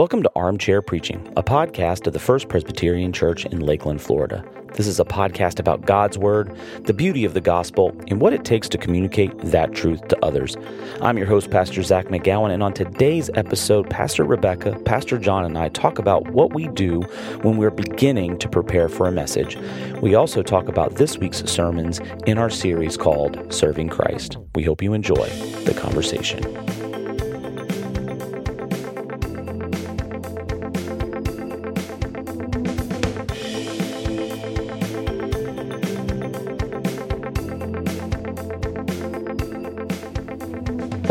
Welcome to Armchair Preaching, a podcast of the First Presbyterian Church in Lakeland, Florida. This is a podcast about God's Word, the beauty of the gospel, and what it takes to communicate that truth to others. I'm your host, Pastor Zach McGowan, and on today's episode, Pastor Rebecca, Pastor John, and I talk about what we do when we're beginning to prepare for a message. We also talk about this week's sermons in our series called Serving Christ. We hope you enjoy the conversation.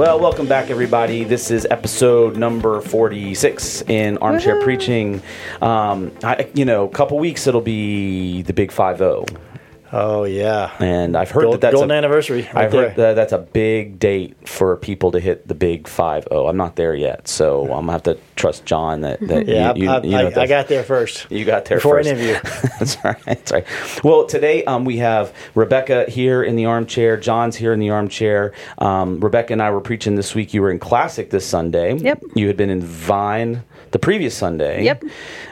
Well, welcome back, everybody. This is episode number 46 in Armchair. Preaching. Um, I, you know, a couple weeks it'll be the big 5 0. Oh yeah, And I've heard Gold- that that's golden a, anniversary right I've heard that that's a big date for people to hit the big 5 0. I'm not there yet, so I'm going to have to trust John that, that yeah. you, you, I, you know I, I that's- got there first. you got there before first. any of you. that's right. That's right. Well, today um, we have Rebecca here in the armchair. John's here in the armchair. Um, Rebecca and I were preaching this week. You were in Classic this Sunday. Yep. You had been in Vine the previous Sunday. Yep.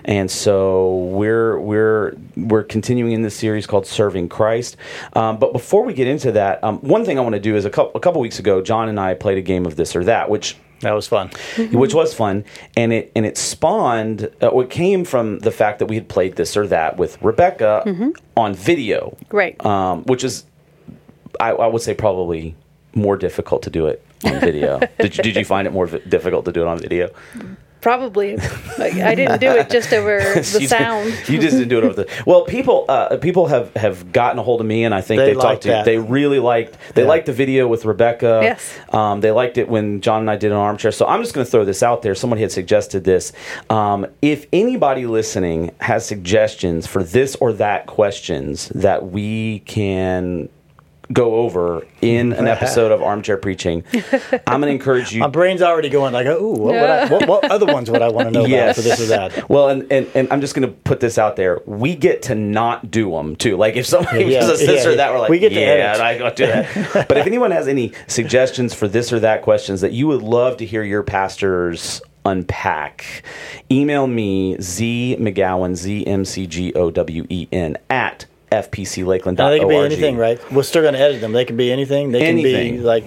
And so we're we're we're continuing in this series called Serving Christ. Um, but before we get into that, um, one thing I want to do is a couple a couple weeks ago, John and I played a game of this or that, which That was fun. which was fun, and it and it spawned. Uh, what came from the fact that we had played this or that with Rebecca on video, Right. Um, which is, I, I would say, probably more difficult to do it on video. did you, did you find it more vi- difficult to do it on video? Probably. Like, I didn't do it just over the You did- sound. you just didn't do it over the. Well, people, uh, people have, have gotten a hold of me, and I think They they, talked liked to. that. They really liked. They Yeah. liked the video with Rebecca. Yes. Um, they liked it when John and I did an armchair. So I'm just going to throw this out there. Somebody had suggested this. Um, if anybody listening has suggestions for this or that questions that we can go over in an episode of armchair preaching, I'm going to encourage you. My brain's already going like, ooh, what, would I, what, what other ones would I want to know about for this or that? Well, and, and, and I'm just going to put this out there. We get to not do them too. Like if somebody Yeah, gives us this yeah, or that, we're like, we get to yeah, edit." I don't do that. but if anyone has any suggestions for this or that questions that you would love to hear your pastors unpack, email me z mcgowan z m c g o w e n at fpclakeland.org. Now, they can be anything, right? We're still going to edit them. They can be anything. They can be like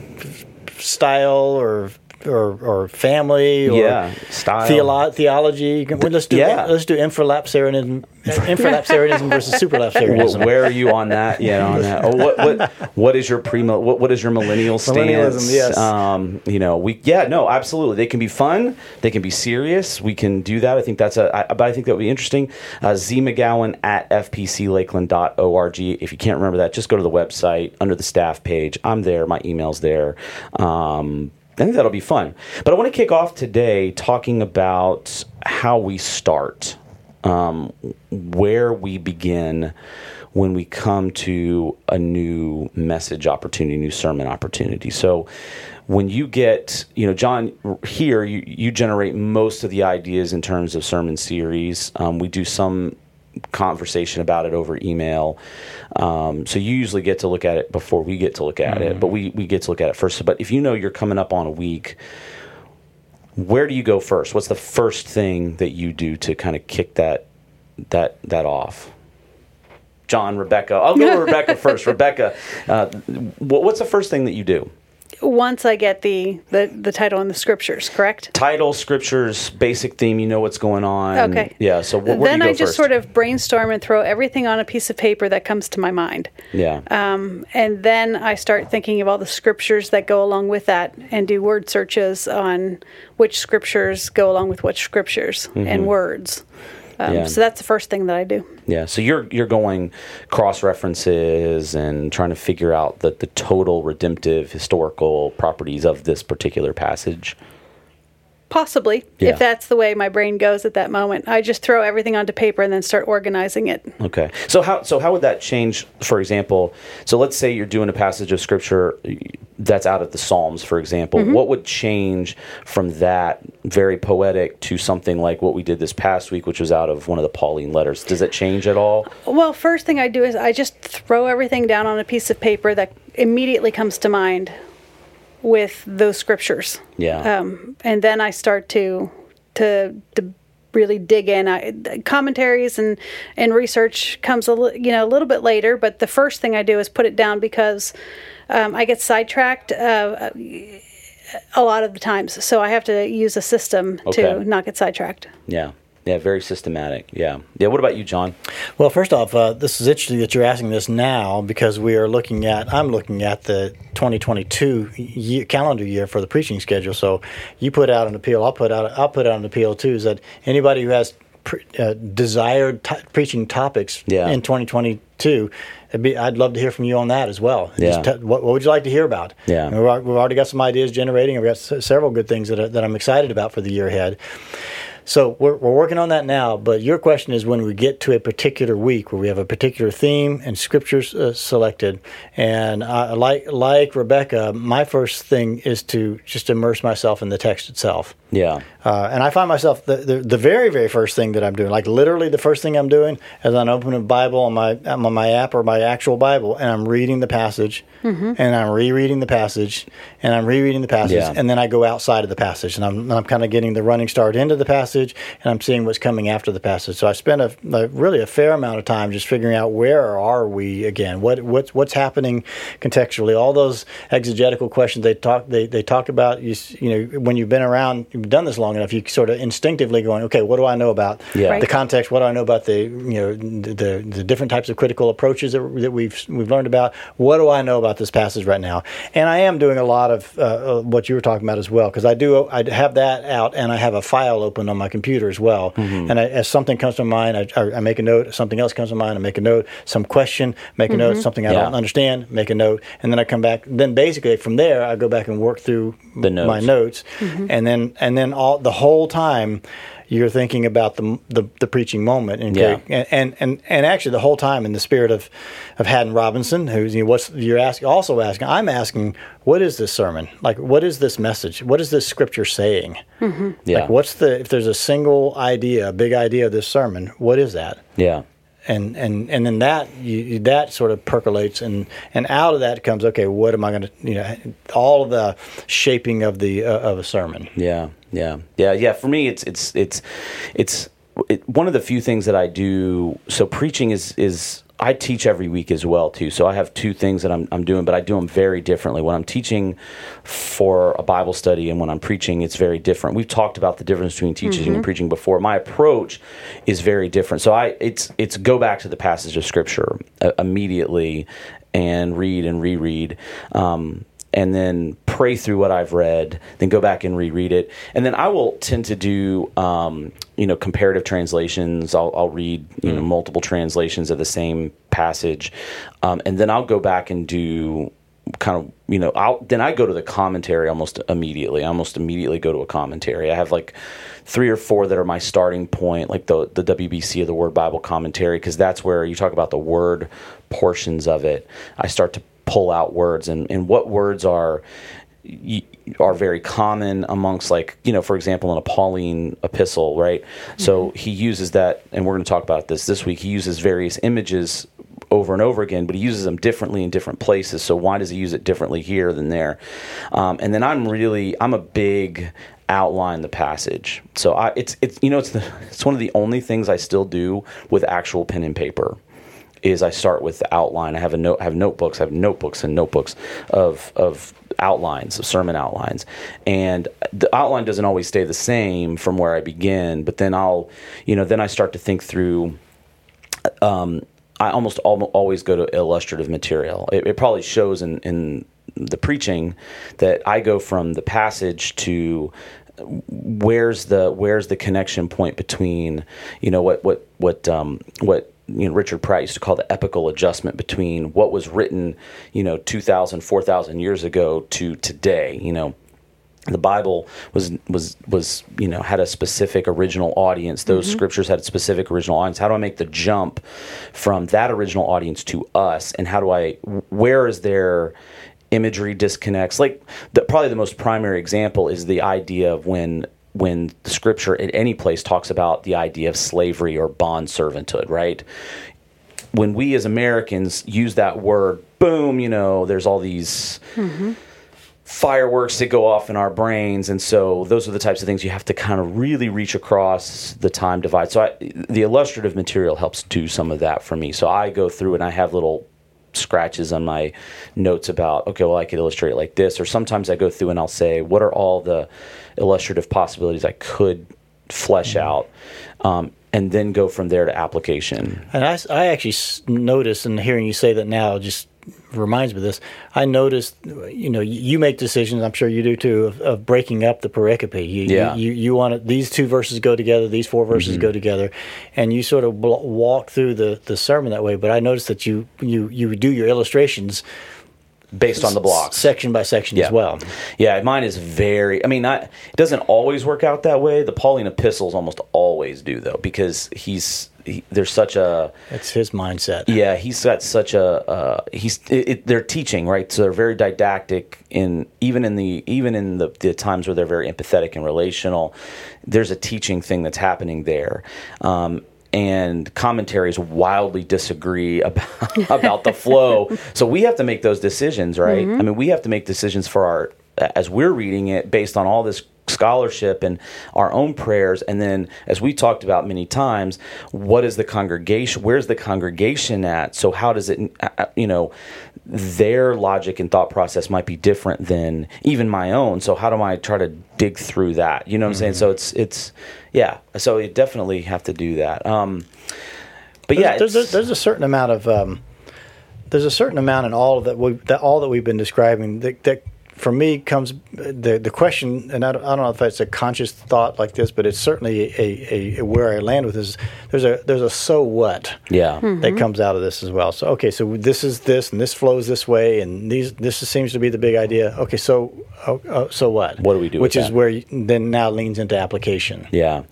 style or or, or family or Yeah, style. theolo- theology. Well, let's do Yeah. let's do infralapsarianism, infralapsarianism versus superlapsarianism. where are you on that? Yeah, on that. Oh, what what what is your pre what what is your millennial stance? Millennialism, yes. Um, you know, we yeah, no, absolutely. They can be fun. They can be serious. We can do that. I think that's a. I, but I think that would be interesting. Uh, Z McGowan at fpclakeland.org. If you can't remember that, just go to the website under the staff page. I'm there. My email's there. Um, I think that'll be fun. But I want to kick off today talking about how we start um, where we begin when we come to a new message opportunity, new sermon opportunity. So when you get, you know, John, here you, you generate most of the ideas in terms of sermon series. Um, we do some conversation about it over email. Um, so you usually get to look at it before we get to look at it, but we, we get to look at it first. But if you know you're coming up on a week, where do you go first? What's the first thing that you do to kind of kick that that that off? John, Rebecca. I'll go to Rebecca first. Rebecca, uh, what, what's the first thing that you do? Once I get the, the, the title and the scriptures, correct? Title, scriptures, basic theme. You know what's going on. Okay. Yeah. So wh- then I just first? sort of brainstorm and throw everything on a piece of paper that comes to my mind. Yeah. Um, and then I start thinking of all the scriptures that go along with that and do word searches on which scriptures go along with which scriptures and words. Um. Yeah. So that's the first thing that I do. Yeah, so you're you're going cross references and trying to figure out the, the total redemptive historical properties of this particular passage. Possibly, Yeah. if that's the way my brain goes at that moment. I just throw everything onto paper and then start organizing it. Okay. So how so how would that change? For example, so let's say you're doing a passage of scripture that's out of the Psalms, for example. Mm-hmm. What would change from that very poetic to something like what we did this past week, which was out of one of the Pauline letters? Does it change at all? Well, first thing I do is I just throw everything down on a piece of paper that immediately comes to mind with those scriptures. Yeah. Um, and then I start to to to really dig in. I, commentaries and and research comes a li- you know a little bit later, but the first thing I do is put it down because um, I get sidetracked. Uh, a lot of the times, so I have to use a system Okay. to not get sidetracked. Yeah. Yeah, very systematic. Yeah. Yeah. What about you, John? Well, first off, uh, this is interesting that you're asking this now because we are looking at, I'm looking at the 2022 year, calendar year for the preaching schedule. So you put out an appeal, I'll put out, I'll put out an appeal too. Is that anybody who has pre, uh, desired to preaching topics Yeah. in 2022? It'd be, I'd love to hear from you on that as well. Yeah. Te- what, what would you like to hear about? Yeah. We've we've already got some ideas generating, and we've got s- several good things that, that I'm excited about for the year ahead. So we're, we're working on that now. But your question is when we get to a particular week where we have a particular theme and scriptures uh, selected, and like like Rebecca, my first thing is to just immerse myself in the text itself. Yeah. Uh, and I find myself the, the the very very first thing that I'm doing, like literally the first thing I'm doing, is I'm opening a Bible on my on my app or my actual Bible, and I'm reading the passage, and I'm rereading the passage, and I'm rereading the passage, Yeah. and then I go outside of the passage, and I'm I'm kind of getting the running start into the passage, and I'm seeing what's coming after the passage. So I spend a, a really a fair amount of time just figuring out where are we again, what what's what's happening contextually, all those exegetical questions they talk they, they talk about. You you know when you've been around, you've done this long enough, you sort of instinctively going, okay, what do I know about Yeah. Right. the context? What do I know about the you know the, the the different types of critical approaches that, that we've we've learned about? What do I know about this passage right now? And I am doing a lot of uh, uh, what you were talking about as well because I do I have that out and I have a file open on my computer as well. And I, as something comes to mind, I, I, I make a note. Something else comes to mind, I make a note. Some question, make a note. Something I Yeah. don't understand, make a note. And then I come back. Then basically from there, I go back and work through The notes. my notes, and then and then all the whole time you're thinking about the the, the preaching moment, and, Yeah. and and and and actually the whole time in the spirit of of Haddon Robinson, who's you know, what's you're asking, also asking, I'm asking, what is this sermon like? What is this message? What is this scripture saying? Mm-hmm. Yeah. Like, what's the if there's a single idea, a big idea of this sermon, what is that? yeah. And and and then that you, that sort of percolates and and out of that comes okay what am i going to you know all of the shaping of the uh, of a sermon Yeah, yeah, yeah, yeah. For me, it's it's it's it's it, one of the few things that I do. So preaching is is I teach every week as well too. So I have two things that I'm I'm doing, but I do them very differently. When I'm teaching for a Bible study and when I'm preaching, it's very different. We've talked about the difference between teaching and preaching before. My approach is very different. So I it's it's go back to the passage of scripture uh, immediately and read and reread. Um, and then pray through what I've read, then go back and reread it, and then I will tend to do, um, you know, comparative translations. I'll, I'll read, you know, multiple translations of the same passage, um, and then I'll go back and do kind of, you know, I'll then I go to the commentary almost immediately. I almost immediately go to a commentary. I have like three or four that are my starting point, like the the WBC of the Word Bible commentary, because that's where you talk about the word portions of it. I start to pull out words and, and what words are are very common amongst like you know for example in a pauline epistle right? So he uses that and we're going to talk about this this week. He uses various images over and over again but he uses them differently in different places. So why does he use it differently here than there? Um, and then i'm really i'm a big outline the passage. So i it's it's you know it's the it's one of the only things i still do with actual pen and paper is I start with the outline. I have a note, I have notebooks, I have notebooks and notebooks of of outlines, of sermon outlines, and the outline doesn't always stay the same from where I begin. But then I'll, you know, then I start to think through. Um, I almost al- always go to illustrative material. It, it probably shows in in the preaching that I go from the passage to where's the where's the connection point between you know what what what um, what you know Richard Pratt used to call the epochal adjustment between what was written you know 2000 4000 years ago to today you know the Bible was was was you know had a specific original audience. Those mm-hmm. scriptures had a specific original audience. How do I make the jump from that original audience to us? And how do I? Where is there imagery disconnects? Like the, probably the most primary example is the idea of when when the scripture at any place talks about the idea of slavery or bond servanthood, right? When we as Americans use that word, boom, you know, there's all these mm-hmm. fireworks that go off in our brains and so those are the types of things you have to kind of really reach across the time divide. So I, the illustrative material helps do some of that for me. So i go through and i have little scratches on my notes about okay well i could illustrate it like this or sometimes i go through and i'll say what are all the illustrative possibilities i could flesh out um, and then go from there to application. And I, I actually noticed, and hearing you say that now just reminds me of this. I noticed, you know, you make decisions. I'm sure you do too, of, of breaking up the pericope. You, Yeah. You, you want it, these two verses go together, these four verses mm-hmm. go together, and you sort of bl- walk through the, the sermon that way. But I noticed that you you you do your illustrations based on the blocks section by section as well. Yeah, mine is very. I mean, not it doesn't always work out that way. The Pauline epistles almost always do though, because he's he, there's such a That's his mindset. yeah he's got such a uh, he's it, it, they're teaching right, so they're very didactic in even in the even in the, the times where they're very empathetic and relational. There's a teaching thing that's happening there. Um, and commentaries wildly disagree about about the flow. So we have to make those decisions, right? Mm-hmm. I mean, we have to make decisions for our as we're reading it based on all this scholarship and our own prayers. And then as we talked about many times what is the congregation where's the congregation at? So how does it uh, you know their logic and thought process might be different than even my own. So how do i try to dig through that? You know what i'm saying? So it's it's yeah. So you definitely have to do that. Um but yeah there's, a, there's a certain amount of um, there's a certain amount in all of that we that all that we've been describing that, that for me comes the the question and I don't, I don't know if it's a conscious thought like this but it's certainly a, a, a where I land with this there's a there's a so what yeah that mm-hmm. comes out of this as well so okay so this is this and this flows this way and these this seems to be the big idea okay so oh, oh so what What do we do with which is that? where you, then now leans into application Yeah,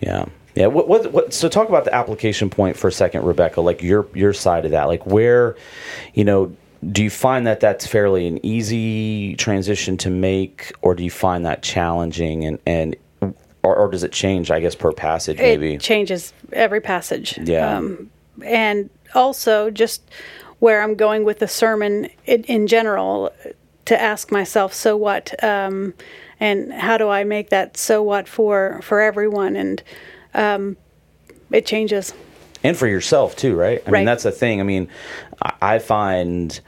yeah, yeah. What, what, what? So talk about the application point for a second, Rebecca. Like your your side of that. Like where, you know, do you find that that's fairly an easy transition to make, or do you find that challenging and and or, or does it change? I guess per passage, maybe. It changes every passage. Yeah. Um, and also, just where I'm going with the sermon in, in general, to ask myself, so what? Um, and how do I make that so what for, for everyone? And um, it changes. And for yourself too, right? I mean, that's the thing. I mean, I, find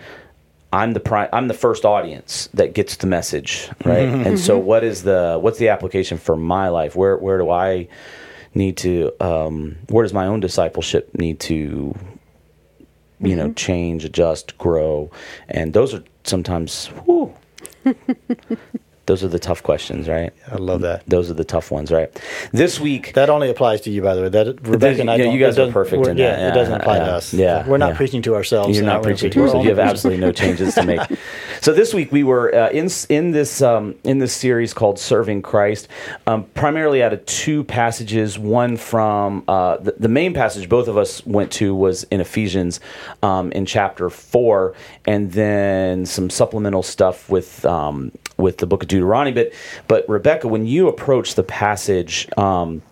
I'm the pri- I'm the first audience that gets the message, right? Mm-hmm. And so, mm-hmm. what is the what's the application for my life? Where where do I need to? Um, where does my own discipleship need to? You know, mm-hmm. change, adjust, grow, and those are sometimes. Whew, those are the tough questions, right? I love that Those are the tough ones, right? This week, That only applies to you, by the way. That Rebecca and I yeah, you guys are perfect in yeah, that. it doesn't apply yeah. to us. Yeah, we're not yeah. preaching to ourselves. You're not preaching to all You have absolutely no changes to make. So this week we were uh, in in this um, in this series called Serving Christ, um, primarily out of two passages. One from uh, the, the main passage both of us went to was in Ephesians um, in chapter four, and then some supplemental stuff with um, with the book of Deuteronomy. But but Rebecca, when you approach the passage. Um,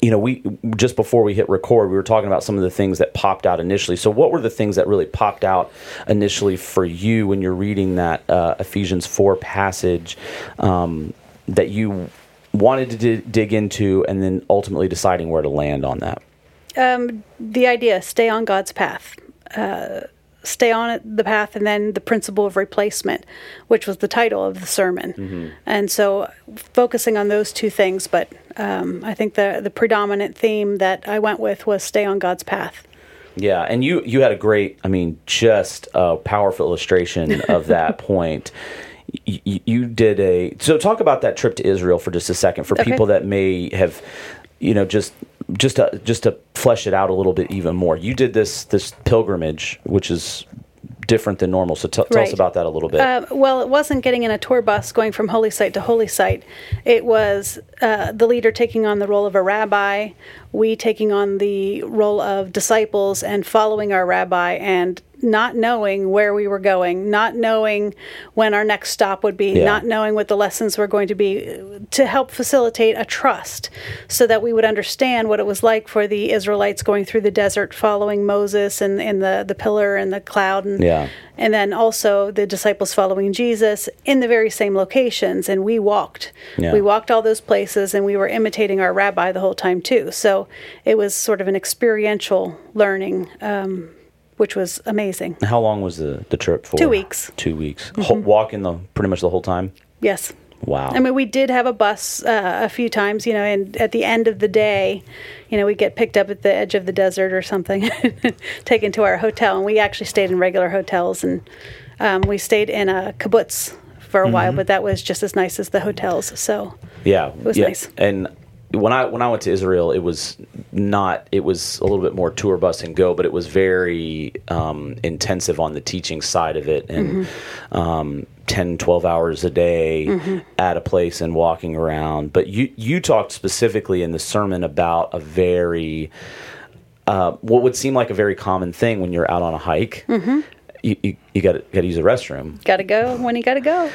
you know, we just before we hit record, we were talking about some of the things that popped out initially. So, what were the things that really popped out initially for you when you're reading that uh, Ephesians four passage um, that you wanted to di- dig into, and then ultimately deciding where to land on that? Um, the idea stay on God's path. Uh, stay on the path, and then the principle of replacement, which was the title of the sermon. And so, focusing on those two things. But um, I think the the predominant theme that I went with was stay on God's path. Yeah, and you you had a great, I mean, just a powerful illustration of that point. You, you did a so talk about that trip to Israel for just a second for Okay. people that may have, you know, just just to just to flesh it out a little bit even more. You did this this pilgrimage, which is different than normal. So tell tell us about that a little bit. Uh, well, it wasn't getting in a tour bus going from holy site to holy site. It was uh, the leader taking on the role of a rabbi, we taking on the role of disciples and following our rabbi and not knowing where we were going, not knowing when our next stop would be, Yeah. not knowing what the lessons were going to be, to help facilitate a trust so that we would understand what it was like for the Israelites going through the desert following Moses and, and the, the pillar and the cloud and Yeah. and then also the disciples following Jesus in the very same locations. And we walked. Yeah. We walked all those places and we were imitating our rabbi the whole time, too. So it was sort of an experiential learning, um, which was amazing. How long was the, the trip for? Two weeks. Mm-hmm. Two weeks. Ho- walking the pretty much the whole time. Yes. Wow. I mean, we did have a bus uh, a few times, you know, and at the end of the day, you know, we get picked up at the edge of the desert or something, taken to our hotel, and we actually stayed in regular hotels, and um, we stayed in a kibbutz for a Mm-hmm. while, but that was just as nice as the hotels. So Yeah, It was yeah. nice. And when I when I went to Israel, it was not. It was a little bit more tour bus and go, but it was very um, intensive on the teaching side of it, and um, 10, 12 hours a day at a place and walking around. But you you talked specifically in the sermon about a very uh, what would seem like a very common thing when you're out on a hike. You, you, you got to use a restroom got to go when you got to go.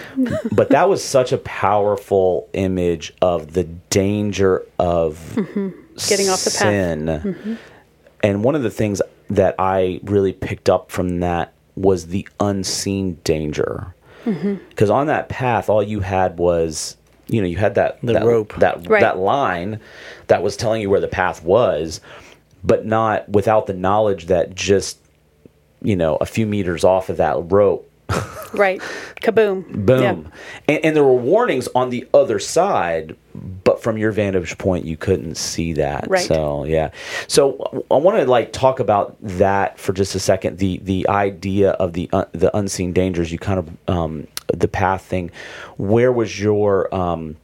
but that was such a powerful image of the danger of Mm-hmm. Getting off the path. Mm-hmm. And one of the things that I really picked up from that was the unseen danger. Mm-hmm. Because on that path, all you had was, you know, you had that The that, rope. that Right. that line that was telling you where the path was, but not without the knowledge that just, you know, a few meters off of that rope right. Kaboom. Boom. Yeah. And, and there were warnings on the other side, but from your vantage point, you couldn't see that. Right. So yeah. So I want to like talk about that for just a second. The the idea of the uh, the unseen dangers. You kind of um, the path thing. Where was your um,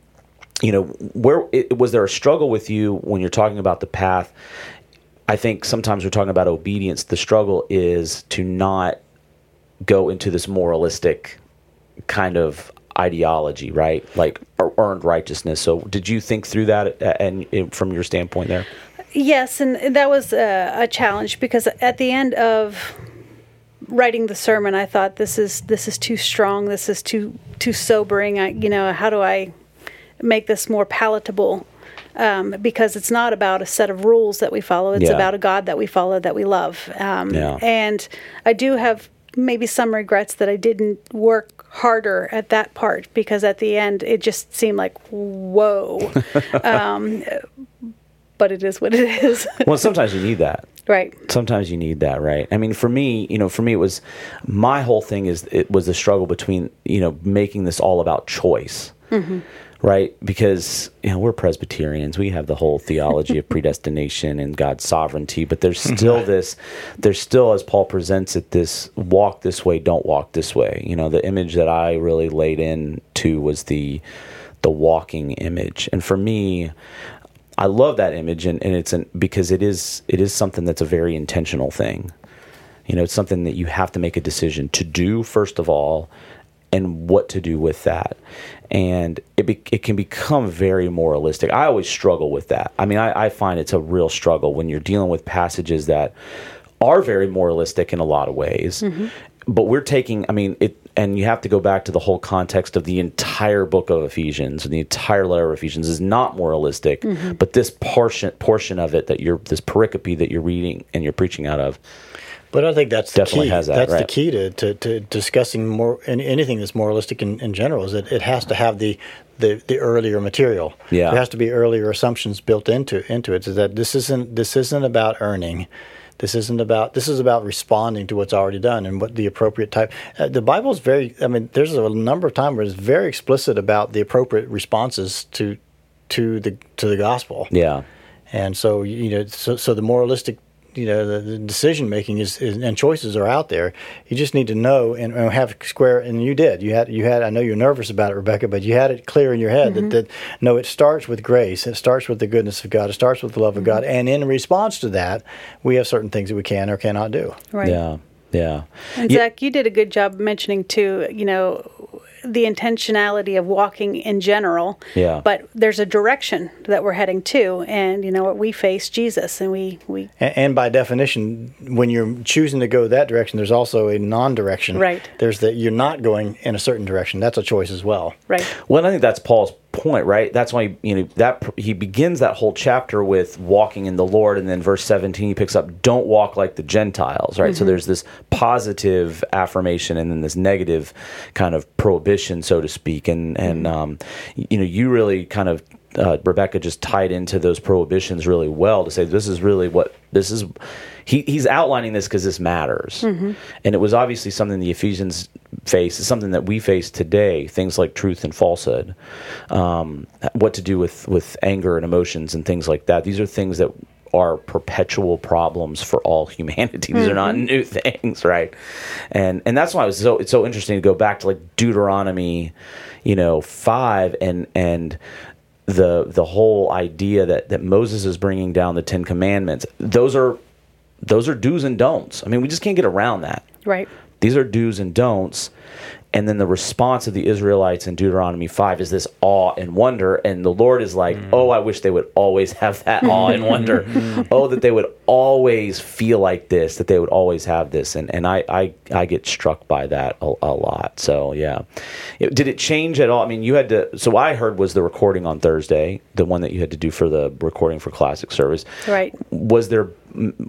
you know where was there a struggle with you when you're talking about the path? I think sometimes we're talking about obedience. The struggle is to not go into this moralistic kind of ideology, right? Like earned righteousness. So, did you think through that, uh, and, from your standpoint there? Yes, and that was a, a challenge because at the end of writing the sermon, I thought this is this is too strong. This is too too sobering. I, you know, how do I make this more palatable? Um, because it's not about a set of rules that we follow. It's Yeah. about a God that we follow that we love. Um, Yeah. And I do have maybe some regrets that I didn't work harder at that part because at the end it just seemed like whoa. um, but it is what it is. Well, sometimes you need that. right. Sometimes you need that, right? I mean, for me, you know, for me, it was my whole thing is it was the struggle between you know making this all about choice. Right, because you know we're Presbyterians, we have the whole theology of predestination and God's sovereignty, but there's mhm. still this, there's still, as Paul presents it, this walk this way, don't walk this way. You know, the image that I really laid into was the, the walking image, and for me, I love that image, and, and it's an, because it is it is something that's a very intentional thing. You know, it's something that you have to make a decision to do first of all, and what to do with that. And it be, it can become very moralistic. I always struggle with that. I mean, I, I find it's a real struggle when you're dealing with passages that are very moralistic in a lot of ways. Mm-hmm. But we're taking, I mean, it, and you have to go back to the whole context of the entire book of Ephesians and the entire letter of Ephesians is not moralistic, mm-hmm. but this portion portion of it that you're this pericope that you're reading and you're preaching out of But I think that's the Definitely key. has that, that's the key to, to, to discussing more any, anything that's moralistic in, in general is that it has to have the, the, the earlier material. Yeah. There has to be earlier assumptions built into into it. So that this isn't this isn't about earning. This isn't about this is about responding to what's already done and what the appropriate type. Uh, the Bible is very. I mean, there's a number of times where it's very explicit about the appropriate responses to to the to the gospel. Yeah. And so you know, so, so the moralistic, you know, the, the decision making is, is and choices are out there. You just need to know and, and have square. And you did. You had you had. I know you're nervous about it, Rebecca, but you had it clear in your head that, mm-hmm. that no, it starts with grace. It starts with the goodness of God. It starts with the love of mm-hmm. God. And in response to that, we have certain things that we can or cannot do. Right. Yeah. Yeah. And Yeah. Zach, you did a good job mentioning too. You know, the intentionality of walking in general. Yeah. But there's a direction that we're heading to, and you know what? We face Jesus, and we we And, and by definition, when you're choosing to go that direction, there's also a non-direction. Right. There's that you're not going in a certain direction. That's a choice as well. right. Well, I think that's Paul's point, right? That's why you know that he begins that whole chapter with walking in the Lord, and then verse seventeen he picks up, "Don't walk like the Gentiles," right? So there's this positive affirmation, and then this negative kind of prohibition, so to speak, and and um, you know you really kind of. Uh, Rebecca just tied into those prohibitions really well to say this is really what this is. He, he's outlining this because this matters, and it was obviously something the Ephesians face. It's something that we face today. Things like truth and falsehood, um, what to do with with anger and emotions and things like that. These are things that are perpetual problems for all humanity. These are not new things, right? And and that's why it was so it's so interesting to go back to like Deuteronomy, you know, five and and the the whole idea that that Moses is bringing down the Ten Commandments. Those are those are do's and don'ts. I mean, we just can't get around that. Right. These are do's and don'ts. And then the response of the Israelites in Deuteronomy 5 is this awe and wonder. And the Lord is like, mm. oh, I wish they would always have that awe and wonder. oh, that they would always feel like this, that they would always have this. And, and I, I, I get struck by that a, a lot. So, yeah. It- did it change at all? I mean, you had to, so I heard was the recording on Thursday, the one that you had to do for the recording for Classic Service. Right. Was there, m-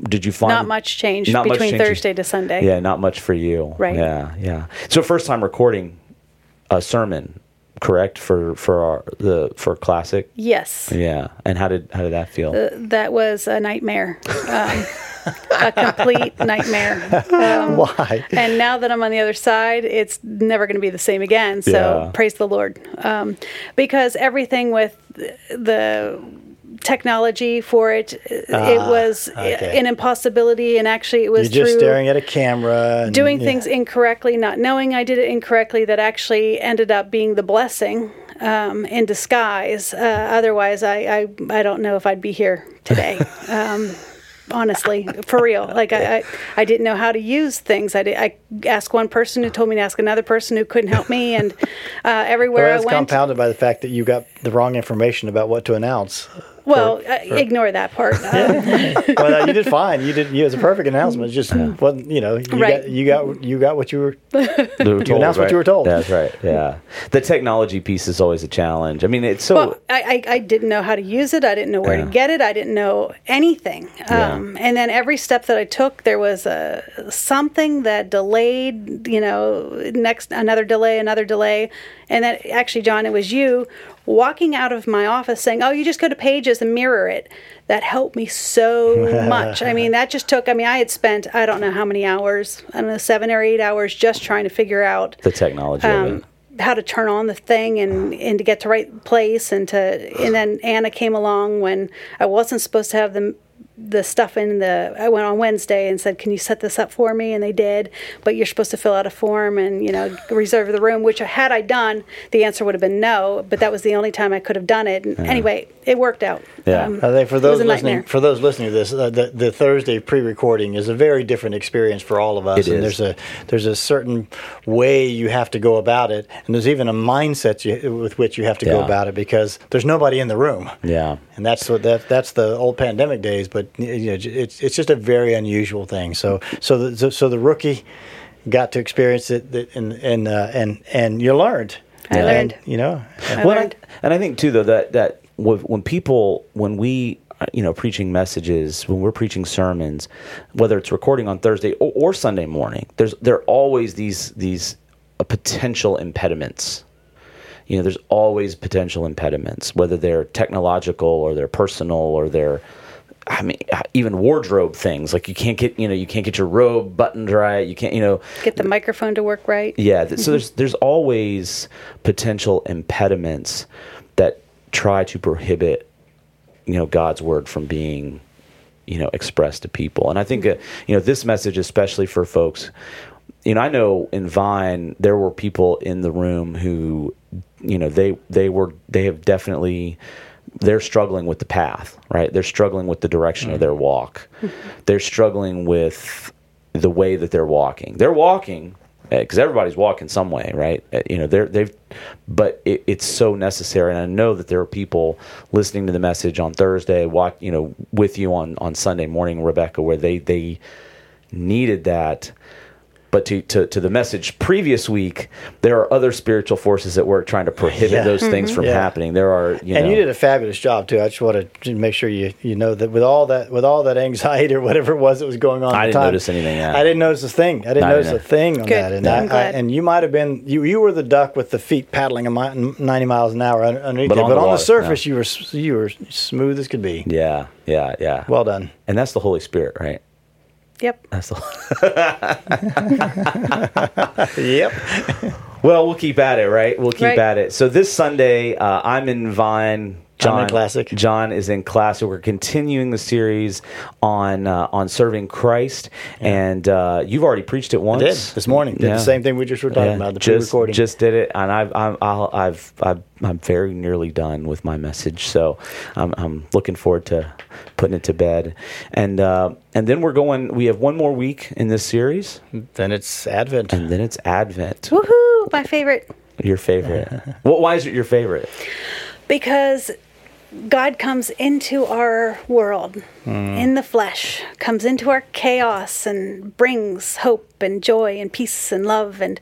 did you find? Not much change Not much between change. Thursday to Sunday. Yeah, not much for you. Right. Yeah, yeah. So first time recording a sermon, correct for for our the for classic. Yes. Yeah. And how did how did that feel? That was a nightmare. Um, a complete nightmare. Um, Why? and now that I'm on the other side, it's never going to be the same again. So Yeah. praise the Lord, um, because everything with the technology for it, it was Ah, okay. an impossibility, and actually it was You're just staring at a camera. And, doing yeah. things incorrectly, not knowing I did it incorrectly, that actually ended up being the blessing um, in disguise. Uh, otherwise, I, I I don't know if I'd be here today. Um, honestly, for real, like I, I I didn't know how to use things. I did, I asked one person who told me to ask another person who couldn't help me, and uh, everywhere Well, I went. compounded by the fact that you got the wrong information about what to announce. Well, uh, ignore that part. Well, no, you did fine. You did. You, it was a perfect announcement. It just wasn't. You know, you Right. got you got you got what you were. They were told, announced what you were told. That's right. Yeah. The technology piece is always a challenge. I mean, it's so Well, I, I, I didn't know how to use it. I didn't know where Yeah. to get it. I didn't know anything. Yeah. Um, and then every step that I took, there was a something that delayed. You know, next another delay, another delay, and that actually, John, it was you walking out of my office saying, "Oh, you just go to Pages and mirror it." That helped me so much. I mean, that just took. I mean, I had spent I don't know how many hours. I don't know seven or eight hours just trying to figure out the technology of um, it. how to turn on the thing and, and to get to the right place and to and then Anna came along when I wasn't supposed to have the the stuff in the I went on Wednesday and said can you set this up for me and they did but you're supposed to fill out a form and you know reserve the room which had I done the answer would have been no but that was the only time I could have done it and anyway it worked out Yeah. Um, I think for those listening, nightmare. for those listening to this, uh, the, the Thursday pre-recording is a very different experience for all of us. It and is. there's a there's a certain way you have to go about it, and there's even a mindset you, with which you have to go about it because there's nobody in the room. Yeah. And that's what that that's the old pandemic days, but you know, it's it's just a very unusual thing. So so the, so, so the rookie got to experience it, and and uh, and and you learned. I And, learned. you know. I Well, learned. and I think too though that that when when people when we uh, you know preaching messages when we're preaching sermons whether it's recording on Thursday or, or Sunday morning there's there are always these these uh, potential impediments you know there's always potential impediments whether they're technological or they're personal or they're I mean, uh, even wardrobe things like you can't get, you know, you can't get your robe buttoned right. You can't, you know, get the microphone to work right yeah. So there's there's always potential impediments that try to prohibit, you know, God's word from being, you know, expressed to people. And I think, uh, you know, this message, especially for folks, you know, I know in Vine there were people in the room who, you know, they they were they have definitely they're struggling with the path, right? They're struggling with the direction of their walk. they're struggling with the way that they're walking. They're walking because everybody's walking some way, right? Uh, You know, they're they've, but it, it's so necessary, and I know that there are people listening to the message on Thursday, watch, you know, with you on on Sunday morning, Rebecca, where they they needed that. But to, to, to the message previous week, there are other spiritual forces at work trying to prohibit Yeah. those things mm-hmm. from Yeah. happening. There are, you and know, you did a fabulous job too. I just want to make sure you you know that with all that with all that anxiety or whatever it was that was going on, I at didn't time, notice anything, yeah. I didn't notice a thing. I didn't I notice didn't. a thing on Good. that. And I'm I, I, and you might have been you you were the duck with the feet paddling a mi- ninety miles an hour underneath But it. on But the on the water, surface, you were you were smooth as could be. yeah, yeah, yeah. Well done. and that's the Holy Spirit, right? Yep. That's the. Yep. Well, we'll keep at it, right? We'll keep Right. at it. So this Sunday, uh, I'm in Vine. John, Classic. John is in classic. We're continuing the series on uh, on serving Christ, and uh, you've already preached it once. Did this morning. Did Yeah. the same thing we just were talking Yeah, about the just, pre-recording. Just did it, and I've I'm I'll, I've, I've I'm very nearly done with my message, so I'm I'm looking forward to putting it to bed, and uh, and then we're going. We have one more week in this series, then it's Advent. and then it's Advent. Woohoo! My favorite. Your favorite? well, why is it your favorite? because God comes into our world hmm. in the flesh, comes into our chaos and brings hope and joy and peace and love. And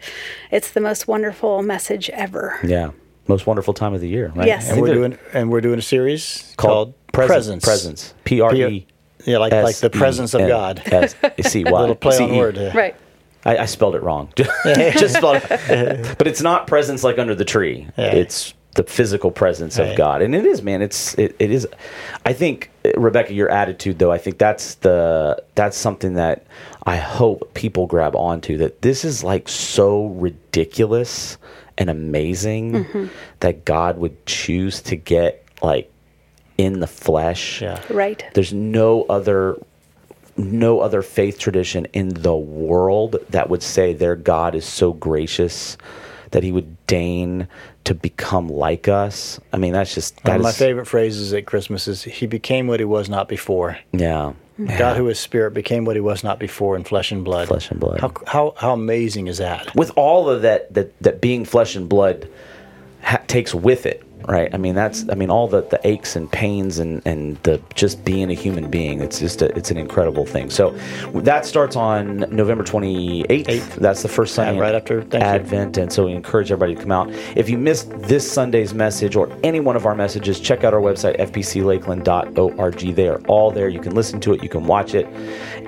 it's the most wonderful message ever. Yeah, most wonderful time of the year, right? Yes. And we're doing and we're doing a series called called, Presence. Presence. Presence. P R E. Yeah, like like the presence of God. S C Y. Little play on C E. word. Right. I, I spelled it wrong. Just spelled it. But it's not presence like under the tree. Yeah. It's the physical presence of God, and it is, man. It's it, it is. I think Rebecca, your attitude though, I think that's the that's something that I hope people grab onto. That this is like so ridiculous and amazing mm-hmm. that God would choose to get like in the flesh. Yeah. Right. There's no other no other faith tradition in the world that would say their God is so gracious that he would deign to become like us. I mean, that's just One of my is- favorite phrases at Christmas is "He became what he was not before." Yeah. God, who is spirit, became what he was not before in flesh and blood. Flesh and blood. How how, how amazing is that? with all of that that that being flesh and blood ha- takes with it right i mean that's i mean all the the aches and pains and and the just being a human being it's just a, it's an incredible thing. So that starts on november 28th Eighth. that's the first sunday right after advent and so we encourage everybody to come out. If you missed this sunday's message or any one of our messages check out our website fpclakeland.org they are all there. You can listen to it. You can watch it.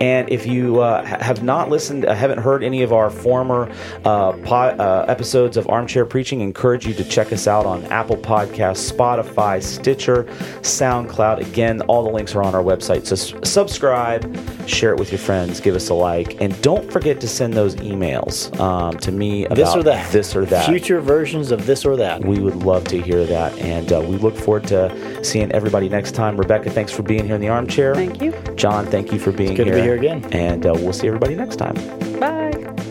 And if you uh, have not listened uh, haven't heard any of our former uh, uh, episodes of armchair preaching encourage you to check us out on apple podcasts spotify stitcher soundcloud again all the links are on our website so subscribe share it with your friends give us a like and don't forget to send those emails um, to me about This or that. this or that Future versions of this or that. we would love to hear that and uh, we look forward to seeing everybody next time rebecca thanks for being here in the armchair Thank you. john thank you for being here. good to be here again. and uh, we'll see everybody next time Bye.